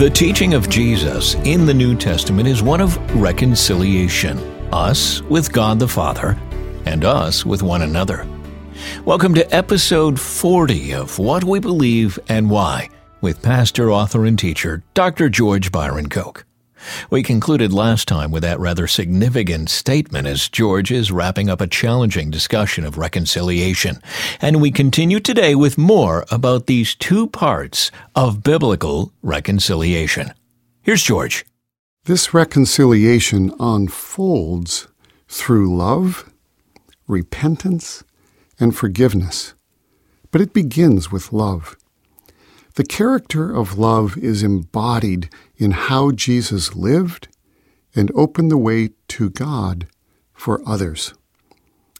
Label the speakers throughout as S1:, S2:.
S1: The teaching of Jesus in the New Testament is one of reconciliation, us with God the Father, and us with one another. Welcome to episode 40 of What We Believe and Why with pastor, author, and teacher Dr. George Byron Koch. We concluded last time with that rather significant statement as George is wrapping up a challenging discussion of reconciliation. And we continue today with more about these two parts of biblical reconciliation. Here's George.
S2: This reconciliation unfolds through love, repentance, and forgiveness. But it begins with love. The character of love is embodied in how Jesus lived and opened the way to God for others.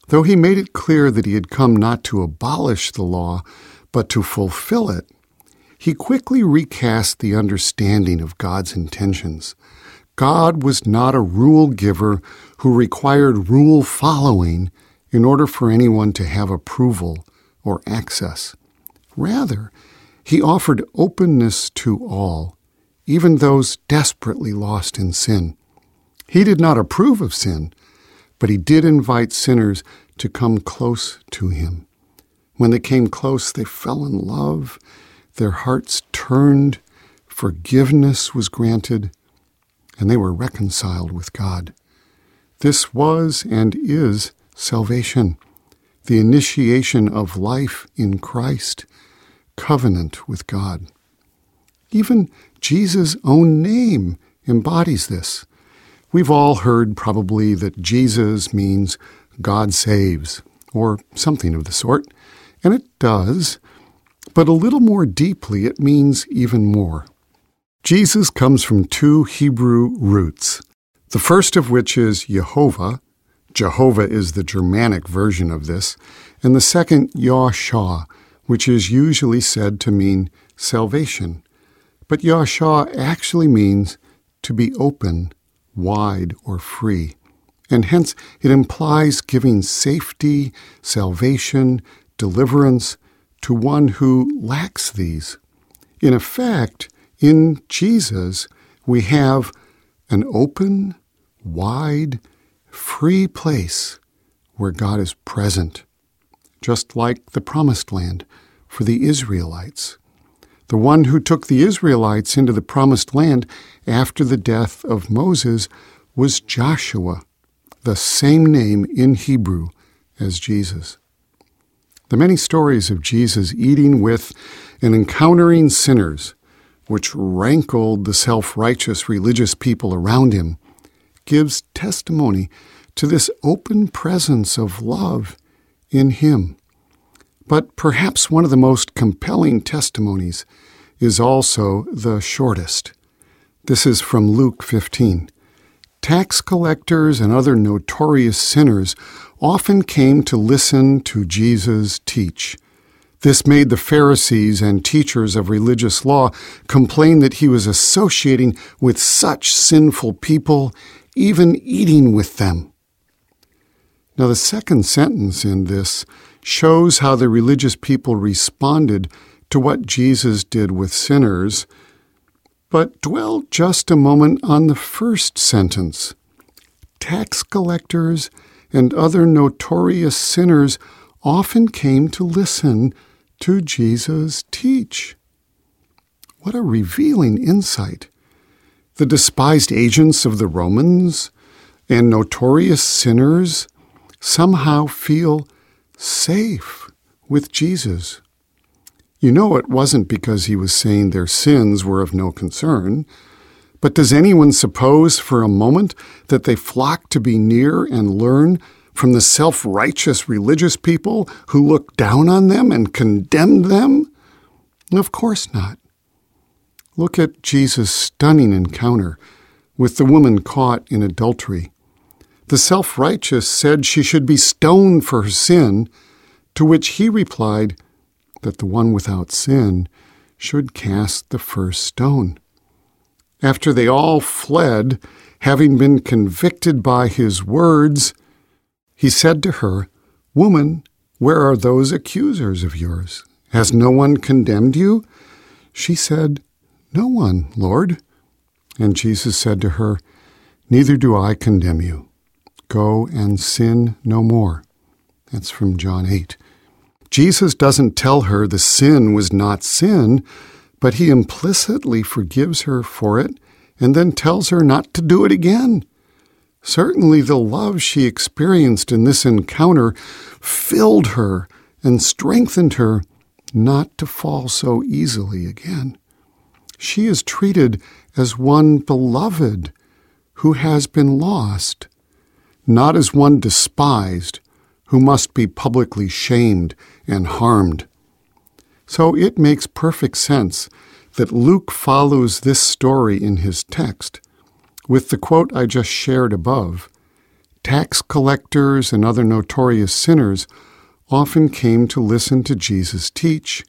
S2: Though he made it clear that he had come not to abolish the law, but to fulfill it, he quickly recast the understanding of God's intentions. God was not a rule giver who required rule following in order for anyone to have approval or access. Rather, he offered openness to all, even those desperately lost in sin. He did not approve of sin, but he did invite sinners to come close to him. When they came close, they fell in love, their hearts turned, forgiveness was granted, and they were reconciled with God. This was and is salvation, the initiation of life in Christ covenant with God. Even Jesus' own name embodies this. We've all heard probably that Jesus means God saves, or something of the sort, and it does, but a little more deeply it means even more. Jesus comes from two Hebrew roots, the first of which is Jehovah. Jehovah is the Germanic version of this, and the second, Yahshua, which is usually said to mean salvation. But Yahshua actually means to be open, wide, or free. And hence it implies giving safety, salvation, deliverance to one who lacks these. In effect, in Jesus, we have an open, wide, free place where God is present, just like the Promised Land for the Israelites. The one who took the Israelites into the promised land after the death of Moses was Joshua, the same name in Hebrew as Jesus. The many stories of Jesus eating with and encountering sinners, which rankled the self righteous religious people around him, gives testimony to this open presence of love in him. But perhaps one of the most compelling testimonies is also the shortest. This is from Luke 15. Tax collectors and other notorious sinners often came to listen to Jesus teach. This made the Pharisees and teachers of religious law complain that he was associating with such sinful people, even eating with them. Now, the second sentence in this shows how the religious people responded to what Jesus did with sinners. But dwell just a moment on the first sentence. Tax collectors and other notorious sinners often came to listen to Jesus teach. What a revealing insight. The despised agents of the Romans and notorious sinners somehow feel safe with Jesus. You know it wasn't because he was saying their sins were of no concern. But does anyone suppose for a moment that they flocked to be near and learn from the self righteous religious people who looked down on them and condemned them? Of course not. Look at Jesus' stunning encounter with the woman caught in adultery. The self righteous said she should be stoned for her sin, to which he replied that the one without sin should cast the first stone. After they all fled, having been convicted by his words, he said to her, Woman, where are those accusers of yours? Has no one condemned you? She said, No one, Lord. And Jesus said to her, Neither do I condemn you. Go and sin no more. That's from John 8. Jesus doesn't tell her the sin was not sin, but he implicitly forgives her for it and then tells her not to do it again. Certainly, the love she experienced in this encounter filled her and strengthened her not to fall so easily again. She is treated as one beloved who has been lost, not as one despised who must be publicly shamed and harmed. So it makes perfect sense that Luke follows this story in his text with the quote I just shared above. Tax collectors and other notorious sinners often came to listen to Jesus teach.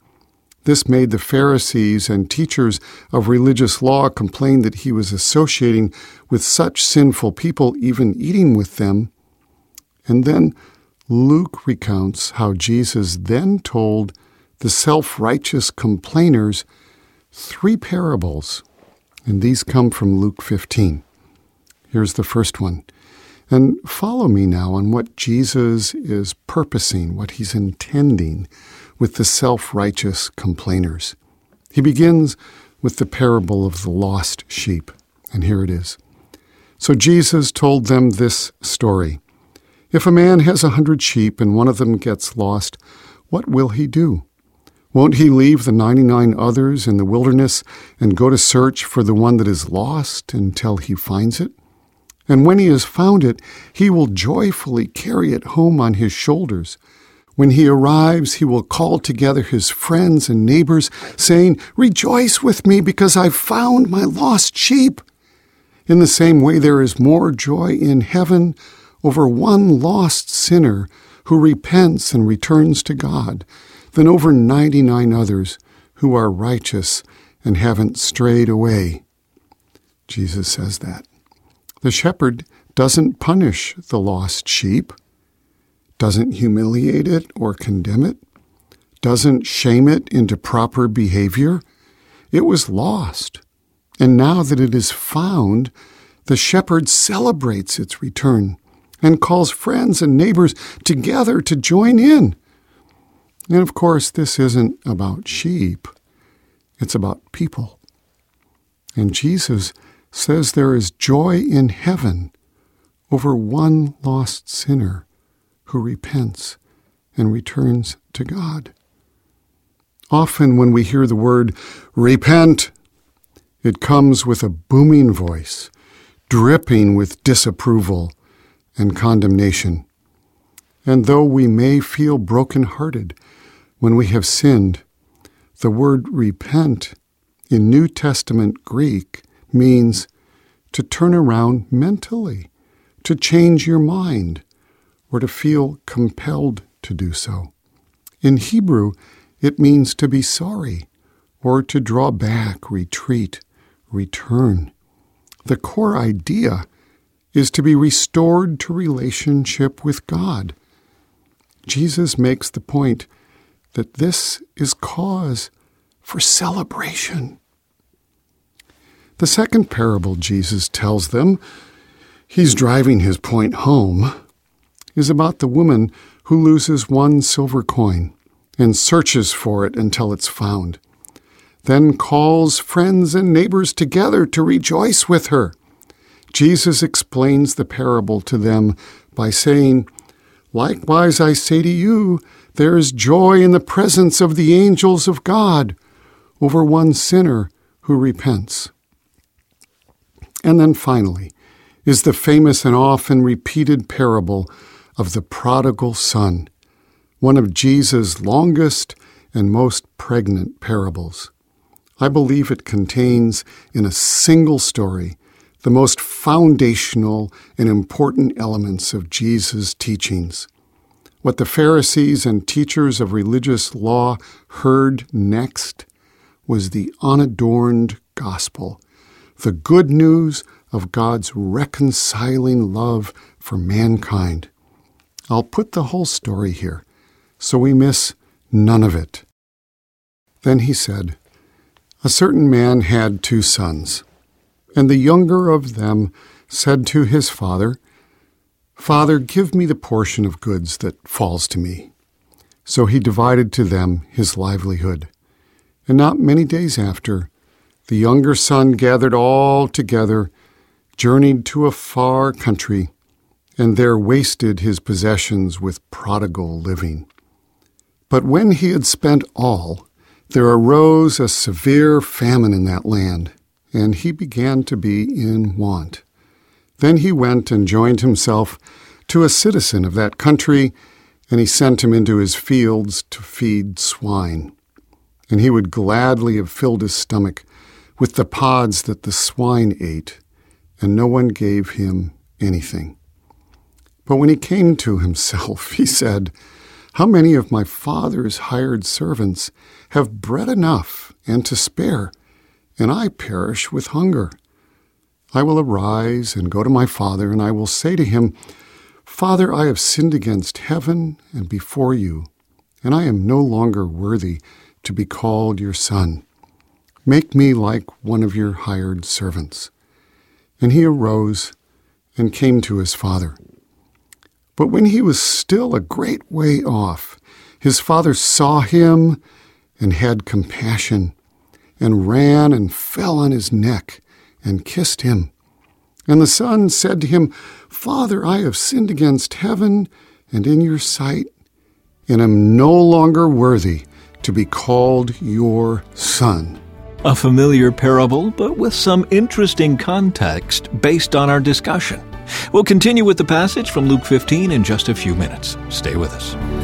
S2: This made the Pharisees and teachers of religious law complain that he was associating with such sinful people, even eating with them. And then Luke recounts how Jesus then told the self righteous complainers three parables, and these come from Luke 15. Here's the first one. And follow me now on what Jesus is purposing, what he's intending with the self righteous complainers. He begins with the parable of the lost sheep, and here it is. So Jesus told them this story If a man has a hundred sheep and one of them gets lost, what will he do? Won't he leave the 99 others in the wilderness and go to search for the one that is lost until he finds it? And when he has found it, he will joyfully carry it home on his shoulders. When he arrives, he will call together his friends and neighbors, saying, Rejoice with me because I've found my lost sheep. In the same way, there is more joy in heaven over one lost sinner who repents and returns to God than over 99 others who are righteous and haven't strayed away. Jesus says that. The shepherd doesn't punish the lost sheep, doesn't humiliate it or condemn it, doesn't shame it into proper behavior. It was lost. And now that it is found, the shepherd celebrates its return and calls friends and neighbors together to join in. And of course, this isn't about sheep, it's about people. And Jesus says there is joy in heaven over one lost sinner who repents and returns to God. Often, when we hear the word repent, it comes with a booming voice, dripping with disapproval and condemnation. And though we may feel broken-hearted when we have sinned, the word repent in New Testament Greek means to turn around mentally, to change your mind, or to feel compelled to do so. In Hebrew, it means to be sorry, or to draw back, retreat, return. The core idea is to be restored to relationship with God. Jesus makes the point that this is cause for celebration. The second parable Jesus tells them, he's driving his point home, is about the woman who loses one silver coin and searches for it until it's found, then calls friends and neighbors together to rejoice with her. Jesus explains the parable to them by saying, Likewise, I say to you, there is joy in the presence of the angels of God over one sinner who repents. And then finally is the famous and often repeated parable of the prodigal son, one of Jesus' longest and most pregnant parables. I believe it contains in a single story the most foundational and important elements of Jesus' teachings. What the Pharisees and teachers of religious law heard next was the unadorned gospel, the good news of God's reconciling love for mankind. I'll put the whole story here so we miss none of it. Then he said, A certain man had two sons, and the younger of them said to his father, Father, give me the portion of goods that falls to me. So he divided to them his livelihood. And not many days after, the younger son gathered all together, journeyed to a far country, and there wasted his possessions with prodigal living. But when he had spent all, there arose a severe famine in that land, and he began to be in want. Then he went and joined himself to a citizen of that country, and he sent him into his fields to feed swine. And he would gladly have filled his stomach with the pods that the swine ate, and no one gave him anything. But when he came to himself, he said, How many of my father's hired servants have bread enough and to spare, and I perish with hunger? I will arise and go to my father, and I will say to him, Father, I have sinned against heaven and before you, and I am no longer worthy to be called your son. Make me like one of your hired servants. And he arose and came to his father. But when he was still a great way off, his father saw him and had compassion, and ran and fell on his neck and kissed him. And the son said to him, Father, I have sinned against heaven and in your sight, and am no longer worthy to be called your son.
S1: A familiar parable, but with some interesting context based on our discussion. We'll continue with the passage from Luke 15 in just a few minutes. Stay with us.